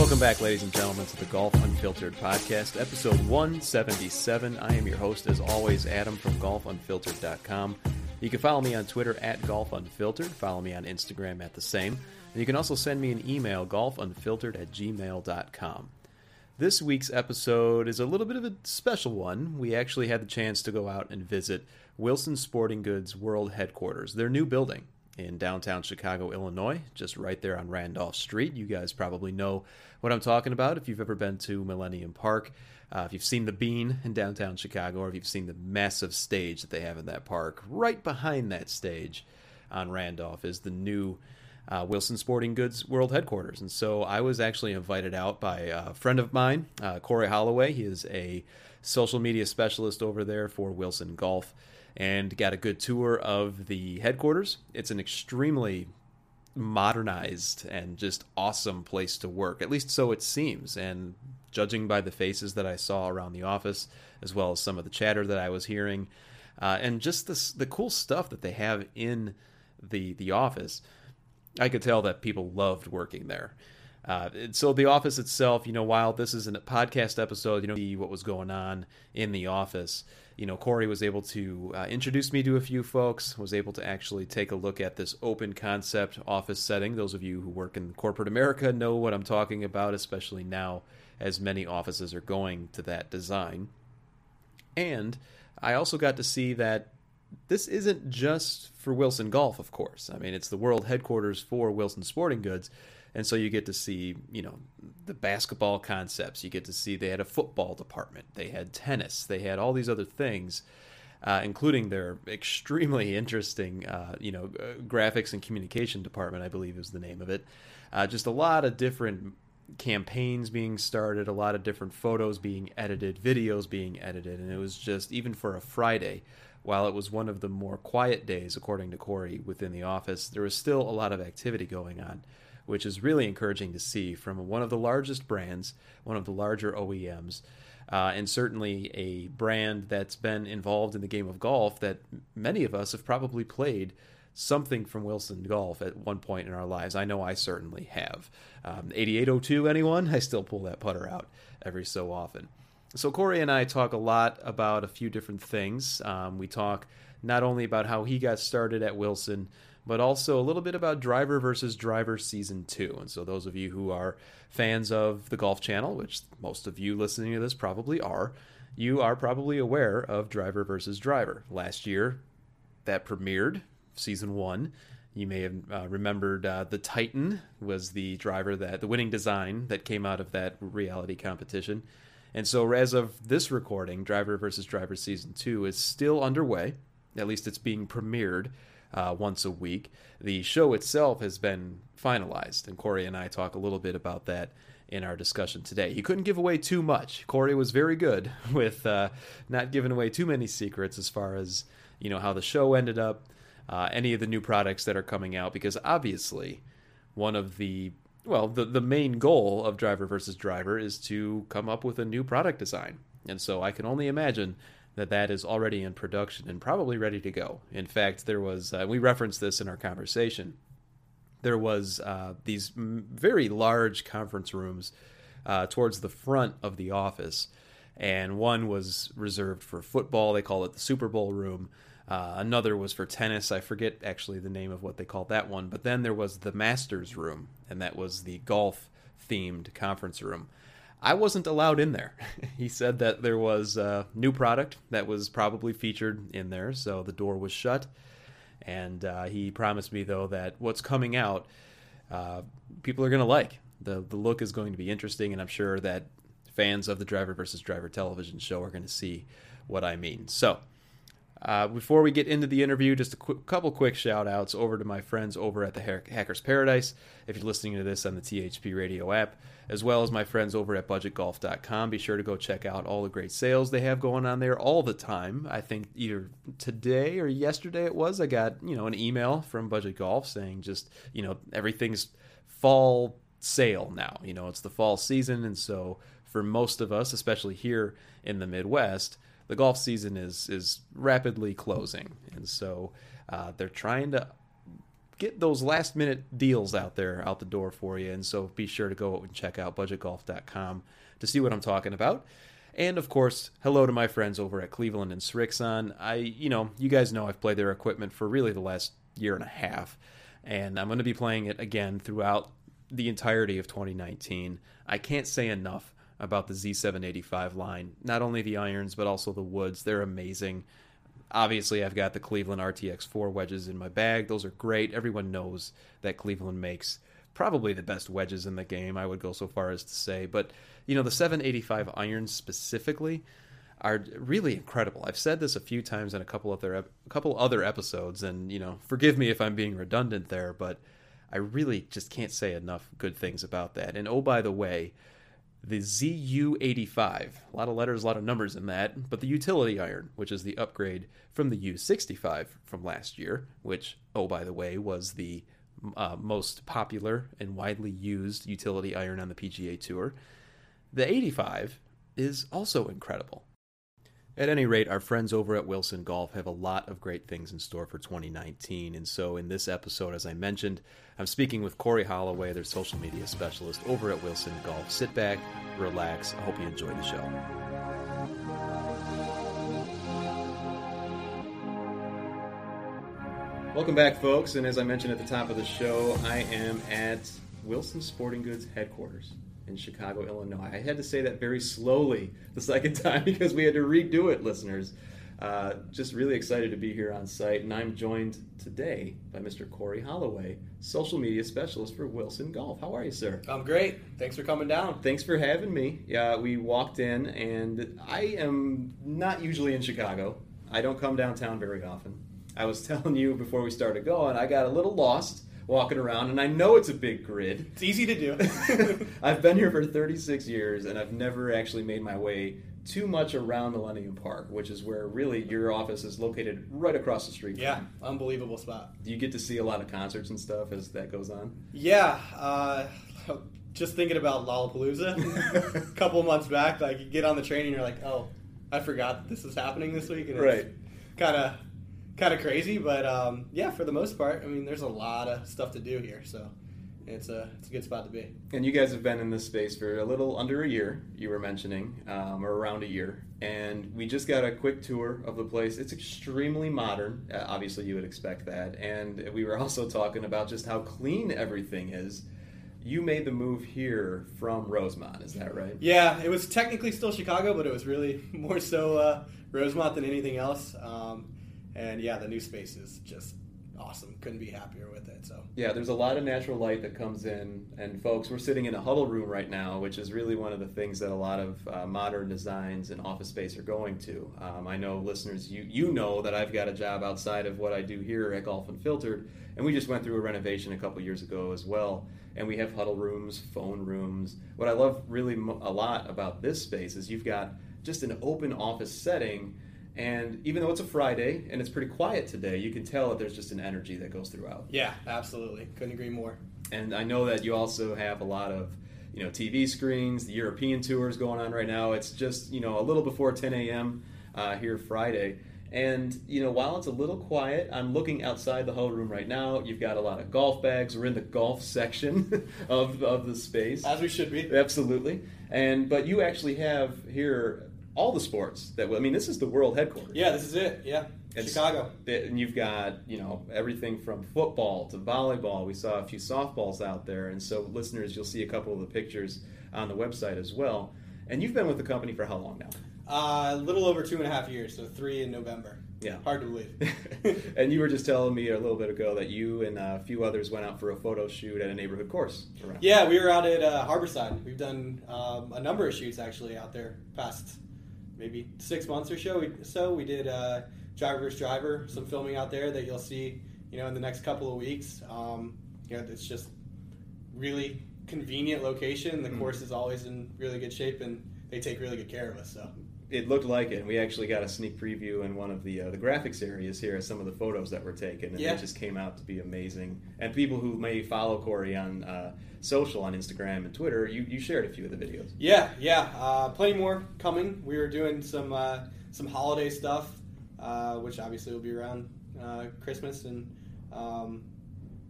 Welcome back, ladies and gentlemen, to the Golf Unfiltered podcast, episode 177. I am your host, as always, Adam from golfunfiltered.com. You can follow me on Twitter at golfunfiltered, follow me on Instagram at the same, and you can also send me an email, golfunfiltered at gmail.com. This week's episode is a little bit of a special one. We actually had the chance to go out and visit Wilson Sporting Goods World Headquarters, their new building in downtown Chicago, Illinois, just right there on Randolph Street. You guys probably know what I'm talking about if you've ever been to Millennium Park. Uh, if you've seen the Bean in downtown Chicago, or if you've seen the massive stage that they have in that park, right behind that stage on Randolph is the new uh, Wilson Sporting Goods World Headquarters. And so I was actually invited out by a friend of mine, uh, Corey Holloway. He is a social media specialist over there for Wilson Golf and got a good tour of the headquarters. It's an extremely modernized and just awesome place to work. At least so it seems. And judging by the faces that I saw around the office, as well as some of the chatter that I was hearing, uh, and just the the cool stuff that they have in the the office, I could tell that people loved working there. Uh, so the office itself, you know, while this is a podcast episode, you know, see what was going on in the office. You know, Corey was able to uh, introduce me to a few folks. Was able to actually take a look at this open concept office setting. Those of you who work in corporate America know what I'm talking about, especially now as many offices are going to that design. And I also got to see that this isn't just for Wilson Golf, of course. I mean, it's the world headquarters for Wilson Sporting Goods and so you get to see you know the basketball concepts. You get to see they had a football department. They had tennis. They had all these other things uh, including their extremely interesting uh, you know uh, graphics and communication department i believe is the name of it. Uh, just a lot of different campaigns being started a lot of different photos being edited videos being edited. And it was just even for a friday while it was one of the more quiet days according to corey within the office there was still a lot of activity going on which is really encouraging to see from one of the largest brands, one of the larger OEMs, uh, and certainly a brand that's been involved in the game of golf that many of us have probably played something from Wilson Golf at one point in our lives. I know I certainly have. Um, 8802, anyone? I still pull that putter out every so often. So, Corey and I talk a lot about a few different things. Um, we talk not only about how he got started at Wilson, but also a little bit about Driver versus Driver Season 2. And so, those of you who are fans of the Golf Channel, which most of you listening to this probably are, you are probably aware of Driver versus Driver. Last year, that premiered, Season 1. You may have uh, remembered uh, the Titan was the driver that the winning design that came out of that reality competition. And so, as of this recording, Driver versus Driver Season 2 is still underway. At least it's being premiered uh, once a week. The show itself has been finalized, and Corey and I talk a little bit about that in our discussion today. He couldn't give away too much. Corey was very good with uh, not giving away too many secrets as far as you know how the show ended up, uh, any of the new products that are coming out, because obviously one of the well the the main goal of driver versus driver is to come up with a new product design, and so I can only imagine that that is already in production and probably ready to go. In fact, there was uh, we referenced this in our conversation. There was uh, these very large conference rooms uh, towards the front of the office, and one was reserved for football. They call it the Super Bowl room. Uh, another was for tennis. I forget actually the name of what they called that one. But then there was the Masters room, and that was the golf themed conference room. I wasn't allowed in there. he said that there was a new product that was probably featured in there, so the door was shut. And uh, he promised me, though, that what's coming out, uh, people are going to like. The, the look is going to be interesting, and I'm sure that fans of the Driver versus Driver television show are going to see what I mean. So, Uh, before we get into the interview, just a quick, couple quick shout outs over to my friends over at the Hackers Paradise. If you're listening to this on the THP radio app, as well as my friends over at budgetgolf.com. Be sure to go check out all the great sales they have going on there all the time. I think either today or yesterday it was, I got, you know, an email from Budget Golf saying just, you know, everything's fall sale now. You know, it's the fall season and so for most of us, especially here in the Midwest, the golf season is is rapidly closing. And so uh, they're trying to get those last minute deals out there out the door for you. And so be sure to go and check out budgetgolf.com to see what I'm talking about. And of course, hello to my friends over at Cleveland and Srixon. I, you know, you guys know I've played their equipment for really the last year and a half, and I'm going to be playing it again throughout the entirety of 2019. I can't say enough about the Z785 line. Not only the irons, but also the woods. They're amazing. Obviously, I've got the Cleveland RTX 4 wedges in my bag. Those are great. Everyone knows that Cleveland makes probably the best wedges in the game, I would go so far as to say. But, you know, the 785 irons specifically are really incredible. I've said this a few times in a couple other a couple other episodes and, you know, forgive me if I'm being redundant there, but I really just can't say enough good things about that. And oh by the way, the ZU85. A lot of letters, a lot of numbers in that, but the utility iron, which is the upgrade from the U65 from last year, which, oh, by the way, was the uh, most popular and widely used utility iron on the PGA Tour. The 85 is also incredible. At any rate, our friends over at Wilson Golf have a lot of great things in store for 2019. And so, in this episode, as I mentioned, I'm speaking with Corey Holloway, their social media specialist over at Wilson Golf. Sit back, relax. I hope you enjoy the show. Welcome back, folks. And as I mentioned at the top of the show, I am at Wilson Sporting Goods headquarters in Chicago, Illinois. I had to say that very slowly the second time because we had to redo it, listeners. Uh, just really excited to be here on site, and I'm joined today by Mr. Corey Holloway, social media specialist for Wilson Golf. How are you, sir? I'm great. Thanks for coming down. Thanks for having me. Yeah, we walked in, and I am not usually in Chicago. I don't come downtown very often. I was telling you before we started going, I got a little lost walking around, and I know it's a big grid. It's easy to do. I've been here for 36 years, and I've never actually made my way too much around Millennium Park, which is where really your office is located right across the street. Yeah, unbelievable spot. Do you get to see a lot of concerts and stuff as that goes on? Yeah, uh, just thinking about Lollapalooza a couple months back, like you get on the train and you're like, oh, I forgot this is happening this week, and right. kind of kind of crazy, but um, yeah, for the most part, I mean, there's a lot of stuff to do here, so it's a it's a good spot to be. And you guys have been in this space for a little under a year. You were mentioning, um, or around a year, and we just got a quick tour of the place. It's extremely modern. Uh, obviously, you would expect that, and we were also talking about just how clean everything is. You made the move here from Rosemont, is that right? Yeah, it was technically still Chicago, but it was really more so uh, Rosemont than anything else. Um, and yeah, the new space is just awesome. Couldn't be happier with it. So yeah, there's a lot of natural light that comes in, and folks, we're sitting in a huddle room right now, which is really one of the things that a lot of uh, modern designs and office space are going to. Um, I know listeners, you you know that I've got a job outside of what I do here at Golf Unfiltered, and we just went through a renovation a couple years ago as well. And we have huddle rooms, phone rooms. What I love really a lot about this space is you've got just an open office setting and even though it's a Friday and it's pretty quiet today, you can tell that there's just an energy that goes throughout. Yeah, absolutely. Couldn't agree more. And I know that you also have a lot of you know TV screens. The European tour is going on right now. It's just you know a little before 10 a.m. Uh, here Friday. And you know, while it's a little quiet, I'm looking outside the huddle room right now. You've got a lot of golf bags. We're in the golf section of, of the space, as we should be. Absolutely. And but you actually have here all the sports that I mean, this is the world headquarters. Yeah, this is it. Yeah, it's, Chicago. And you've got you know everything from football to volleyball. We saw a few softballs out there, and so listeners, you'll see a couple of the pictures on the website as well. And you've been with the company for how long now? Uh, a little over two and a half years, so three in November. Yeah, hard to believe. and you were just telling me a little bit ago that you and a few others went out for a photo shoot at a neighborhood course. Around. Yeah, we were out at uh, Harborside. We've done um, a number of shoots actually out there past maybe six months or so. We, so we did uh, driver versus driver, some filming out there that you'll see, you know, in the next couple of weeks. Um, you know, it's just really convenient location. The Mhm. course is always in really good shape, and they take really good care of us. So It looked like it. and We actually got a sneak preview in one of the uh, the graphics areas here of some of the photos that were taken, and Yeah. it just came out to be amazing. And people who may follow Corey on uh, social, on Instagram and Twitter, you, you shared a few of the videos. Yeah, yeah, uh, plenty more coming. We were doing some uh, some holiday stuff, uh, which obviously will be around uh, Christmas and um,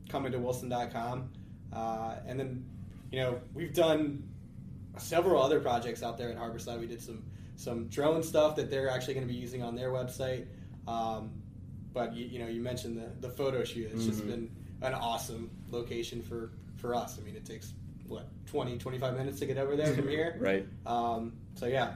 coming to Wilson.com, uh, and then you know we've done several other projects out there in Harborside. We did some some drone stuff that they're actually going to be using on their website. Um, but you, you know, you mentioned the, the photo shoot. It's just Mhm. been an awesome location for for us. I mean, it takes what 20, 25 minutes to get over there from here. Right. Um, so yeah,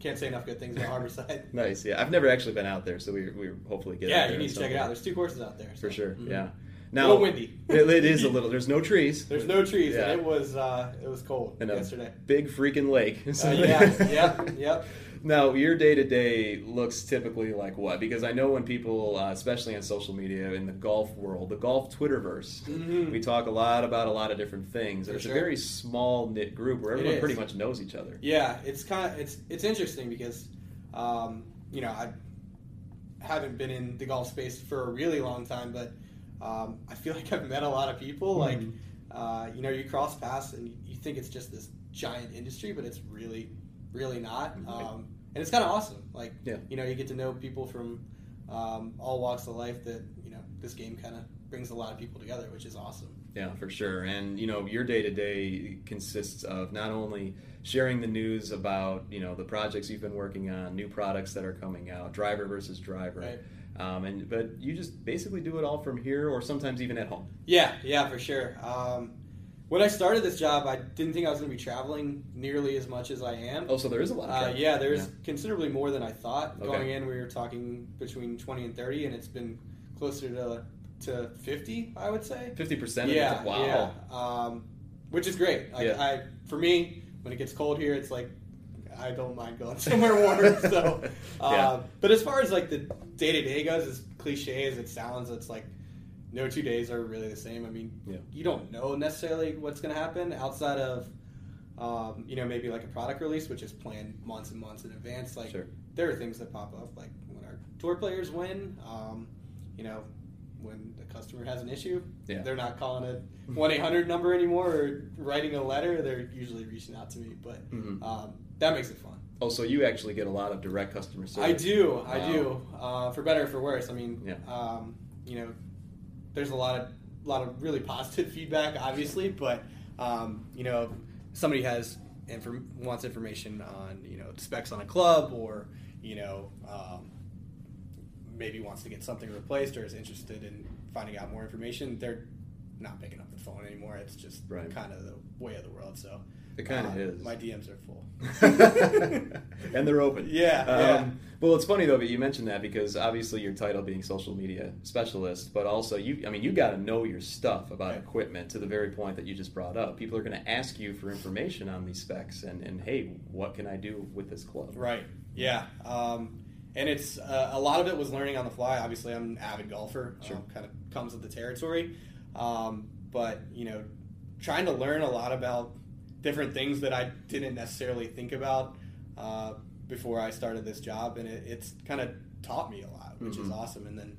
can't say enough good things about Harborside. Nice. Yeah, I've never actually been out there, so we we hopefully get. out yeah, there you need to check it out. There's two courses out there for so, sure. mhm. Yeah. A Now little windy. it, it is a little. There's no trees. There's no trees, Yeah. and it was uh, it was cold and yesterday. big freaking lake. Uh, yeah, yep, yep. Now, your day to day looks typically like what? Because I know when people, uh, especially on social media in the golf world, the golf Twitterverse, Mhm. we talk a lot about a lot of different things. For And it's sure. a very small knit group where everyone pretty much knows each other. Yeah, it's kind of it's it's interesting because um, you know I haven't been in the golf space for a really long time, but um, I feel like I've met a lot of people. Like Mhm. uh, you know, you cross paths and you, you think it's just this giant industry, but it's really really not. Um, and it's kind of awesome. Like Yeah. you know, you get to know people from um, all walks of life. That you know, this game kind of brings a lot of people together, which is awesome. Yeah, for sure. And you know, your day to day consists of not only sharing the news about you know the projects you've been working on, new products that are coming out, driver versus driver, Right. Um, and but you just basically do it all from here, or sometimes even at home. Yeah, yeah, for sure. Um, when I started this job, I didn't think I was going to be traveling nearly as much as I am. Oh, so there is a lot. Of Uh, yeah, there's considerably more than I thought. Okay. Going in, we were talking between 20 and 30, and it's been closer to to 50, I would say. fifty percent. yeah, Wow. yeah. Um, which is great. Like, Yeah. I, for me, when it gets cold here, it's like I don't mind going somewhere warmer. so, uh, Yeah. but as far as like the day to day goes, as cliche as it sounds, it's like no two days are really the same. I mean, Yeah. you don't know necessarily what's going to happen outside of, um, you know, maybe like a product release, which is planned months and months in advance. Like, Sure. there are things that pop up, like when our tour players win, um, you know, when the customer has an issue, Yeah. they're not calling a 1 800 number anymore or writing a letter. They're usually reaching out to me, but Mhm. um, that makes it fun. Oh, so you actually get a lot of direct customer service. I do, I do, uh, for better or for worse. I mean, Yeah. um, you know, there's a lot of lot of really positive feedback, obviously, but um, you know, somebody has inform- wants information on you know specs on a club, or you know, um, maybe wants to get something replaced, or is interested in finding out more information, they're not picking up the phone anymore. It's just Right. kind of the way of the world. So It kinda uh, is. My DMs are full. and they're open. Yeah, Um, yeah. Well, it's funny though that you mentioned that because obviously your title being social media specialist, but also you. I mean, you got to know your stuff about Right. equipment to the very point that you just brought up. People are going to ask you for information on these specs and and hey, what can I do with this club? Right. Yeah. Um, and it's uh, a lot of it was learning on the fly. Obviously, I'm an avid golfer. Sure. Um, kind of comes with the territory. Um, but you know, trying to learn a lot about different things that I didn't necessarily think about uh, before I started this job, and it, it's kind of taught me a lot, which is Mhm. awesome. And then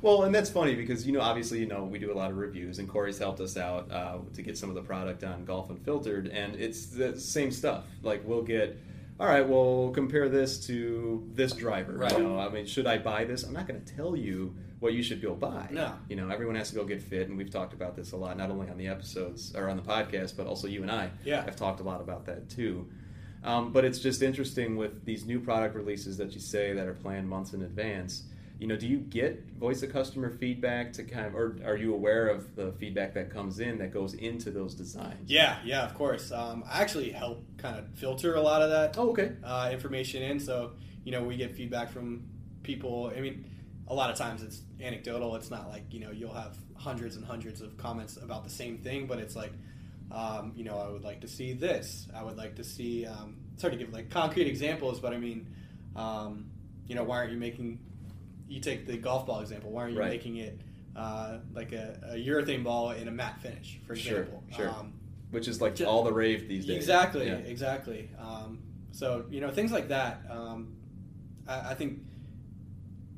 Well, and that's funny because you know, obviously, you know, we do a lot of reviews, and Corey's helped us out uh, to get some of the product on Golf Unfiltered, and it's the same stuff. Like we'll get, all right, well, compare this to this driver. Right. You know, I mean, should I buy this? I'm not going to tell you what you should go buy. No. You know, everyone has to go get fit, and we've talked about this a lot, not only on the episodes or on the podcast, but also you and I Yeah. have talked a lot about that too. Um, but it's just interesting with these new product releases that you say that are planned months in advance. You know, do you get voice of customer feedback to kind of, or are you aware of the feedback that comes in that goes into those designs? yeah, yeah, of course. Um, I actually help kind of filter a lot of that. Oh, okay. uh, information in. So, you know, we get feedback from people. I mean, a lot of times it's anecdotal. It's not like, you know, you'll have hundreds and hundreds of comments about the same thing, but it's like, um, you know, I would like to see this. I would like to see, um, it's hard to give like concrete examples, but I mean, um, you know, why aren't you making you take the golf ball example. Why aren't you Right. making it uh, like a, a urethane ball in a matte finish, for Sure, example? sure. Um, Which is like Ju- all the rave these days. Exactly, Yeah. exactly. Um, so you know things like that. Um, I, I think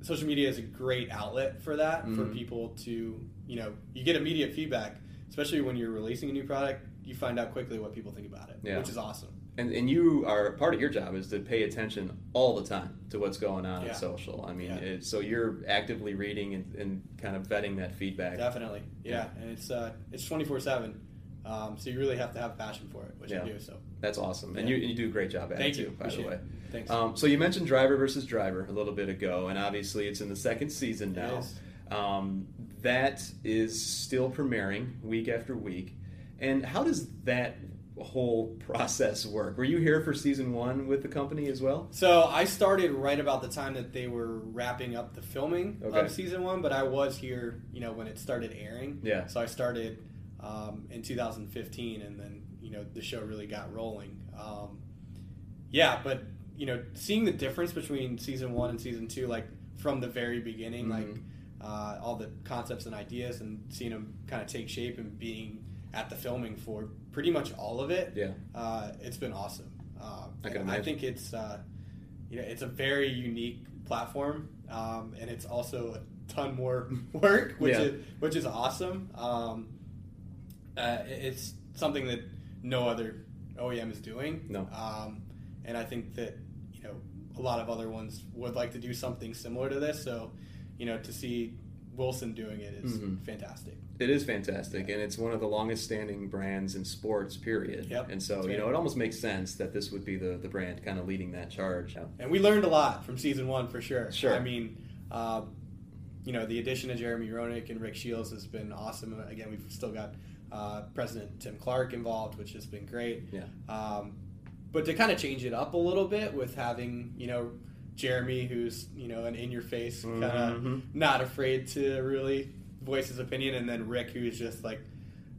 social media is a great outlet for that for Mhm. people to you know you get immediate feedback, especially when you're releasing a new product. You find out quickly what people think about it, Yeah. which is awesome. And, and you are part of your job is to pay attention all the time to what's going on Yeah. on social. I mean, Yeah. it, so you're actively reading and, and kind of vetting that feedback. Definitely, yeah. And it's uh, it's twenty four seven. Um, so you really have to have passion for it, which Yeah. I do. So That's awesome, and Yeah. you, you do a great job at Thank it you. too. By the way, it. thanks. um, so you mentioned driver versus driver a little bit ago, and obviously it's in the second season now. Um, that is still premiering week after week, and how does that whole process work? Were you here for season one with the company as well? So I started right about the time that they were wrapping up the filming Okay. of season one, but I was here, you know, when it started airing. Yeah. So I started um, in 2015, and then you know the show really got rolling. Um, yeah, but you know, seeing the difference between season one and season two, like from the very beginning, Mhm. like uh, all the concepts and ideas, and seeing them kind of take shape and being at the filming for pretty much all of it Yeah. uh, it's been awesome. Uh, I can I think it's uh, you know it's a very unique platform, um, and it's also a ton more work, which Yeah. is which is awesome. Um, uh, it's something that no other OEM is doing. No. um, and I think that you know a lot of other ones would like to do something similar to this. So you know to see Wilson doing it is Mhm. fantastic. It is fantastic, and it's one of the longest standing brands in sports, period. Yep, And so, that's you right. know, it almost makes sense that this would be the, the brand kind of leading that charge. And we learned a lot from season one for sure. Sure. I mean, uh, you know, the addition of Jeremy Roenick and Rick Shields has been awesome. Again, we've still got uh, President Tim Clark involved, which has been great. Yeah. Um, but to kind of change it up a little bit with having, you know, Jeremy, who's, you know, an in your face, kind of Mhm. not afraid to really voice his opinion, and then Rick, who's just like,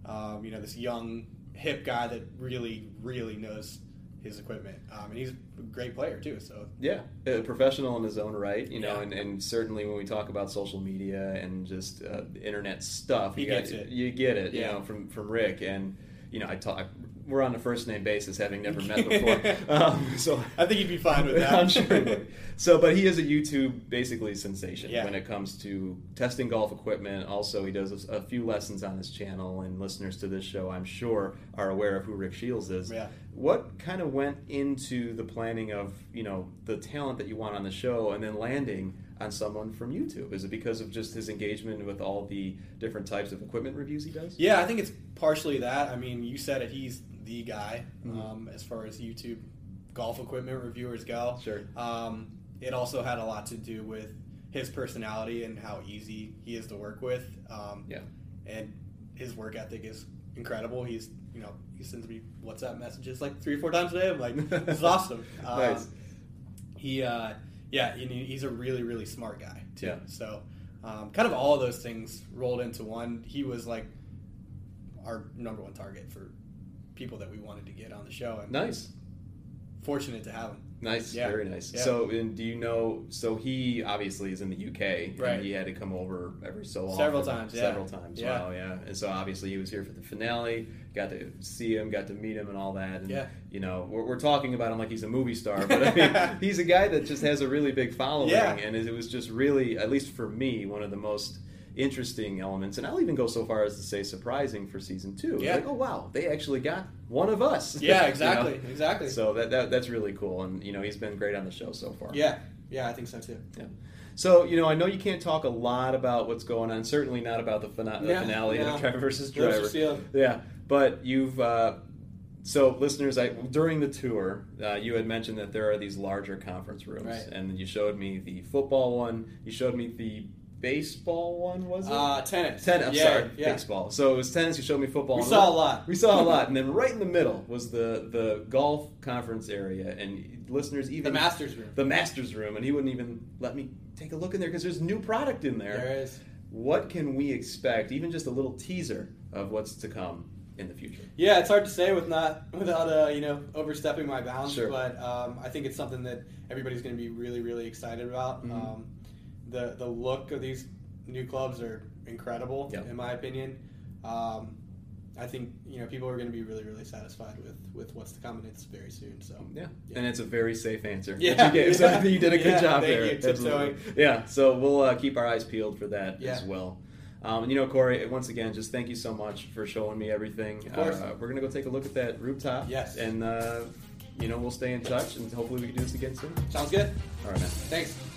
um, you know, this young, hip guy that really, really knows his equipment. Um, and he's a great player, too. So Yeah, a professional in his own right, you know, Yeah. and, and certainly when we talk about social media and just uh, internet stuff, He you got- gets it. You get it, you know, from from Rick, and you know, I talk. We're on a first name basis, having never met before, um, so I think he'd be fine with that. I'm sure. So, but he is a YouTube basically sensation Yeah. when it comes to testing golf equipment. Also, he does a, a few lessons on his channel, and listeners to this show, I'm sure, are aware of who Rick Shields is. Yeah. What kind of went into the planning of you know the talent that you want on the show, and then landing on someone from YouTube? Is it because of just his engagement with all the different types of equipment reviews he does? Yeah, I think it's partially that. I mean, you said it. He's the guy Mhm. um, as far as YouTube golf equipment reviewers go. Sure. Um, it also had a lot to do with his personality and how easy he is to work with. Um, Yeah. And his work ethic is incredible. He's, you know, he sends me WhatsApp messages like three or four times a day. I'm like, this is awesome. Um, Nice. He, uh, yeah, and he's a really, really smart guy too. Yeah. So, um, kind of all of those things rolled into one. He was like our number one target for people that we wanted to get on the show, and Nice. fortunate to have him. Nice, Yeah. very nice. Yeah. So, and do you know? So he obviously is in the UK, Right. And he had to come over every so often, Several times, yeah. several times. Yeah. Wow, yeah. And so obviously he was here for the finale. Got to see him, got to meet him, and all that. And, Yeah. You know, we're, we're talking about him like he's a movie star, but I mean, he's a guy that just has a really big following, Yeah. and it was just really, at least for me, one of the most interesting elements and i'll even go so far as to say surprising for season two Yeah. like oh wow they actually got one of us Yeah, You know? exactly, exactly. so that, that that's really cool, and you know he's been great on the show so far. yeah, yeah, I think so too. Yeah. So you know I know you can't talk a lot about what's going on. Certainly not about the, fina- the Yeah, finale yeah. of Driver versus Driver. Yeah, but you've uh, so listeners, I during the tour uh, you had mentioned that there are these larger conference rooms, Right. and you showed me the football one. You showed me the baseball one. Was it? Uh, tennis. Tennis, I'm yeah, sorry, Yeah. baseball. So it was tennis. You showed me football. We saw a lot. We saw a lot, and then right in the middle was the the golf conference area, and listeners even The Masters room. the masters room, and he wouldn't even let me take a look in there because there's new product in there. There is. What can we expect? Even just a little teaser of what's to come in the future. Yeah, it's hard to say with not without uh, you know overstepping my bounds. Sure. But um, I think it's something that everybody's going to be really really excited about. Mhm. Um, the the look of these new clubs are incredible, Yep. in my opinion. Um, I think you know people are going to be really really satisfied with with what's to come, and it's very soon. So Yeah. and it's a very safe answer. Yeah, you gave. So I think you did a good Yeah, job there. you. Absolutely. Yeah, so we'll uh, keep our eyes peeled for that Yeah. as well. Um, and you know, Corey, once again, just thank you so much for showing me everything. Of course. Uh, we're gonna go take a look at that rooftop. Yes. and uh, you know, we'll stay in touch, and hopefully we can do this again soon. sounds good. All right, man. Thanks.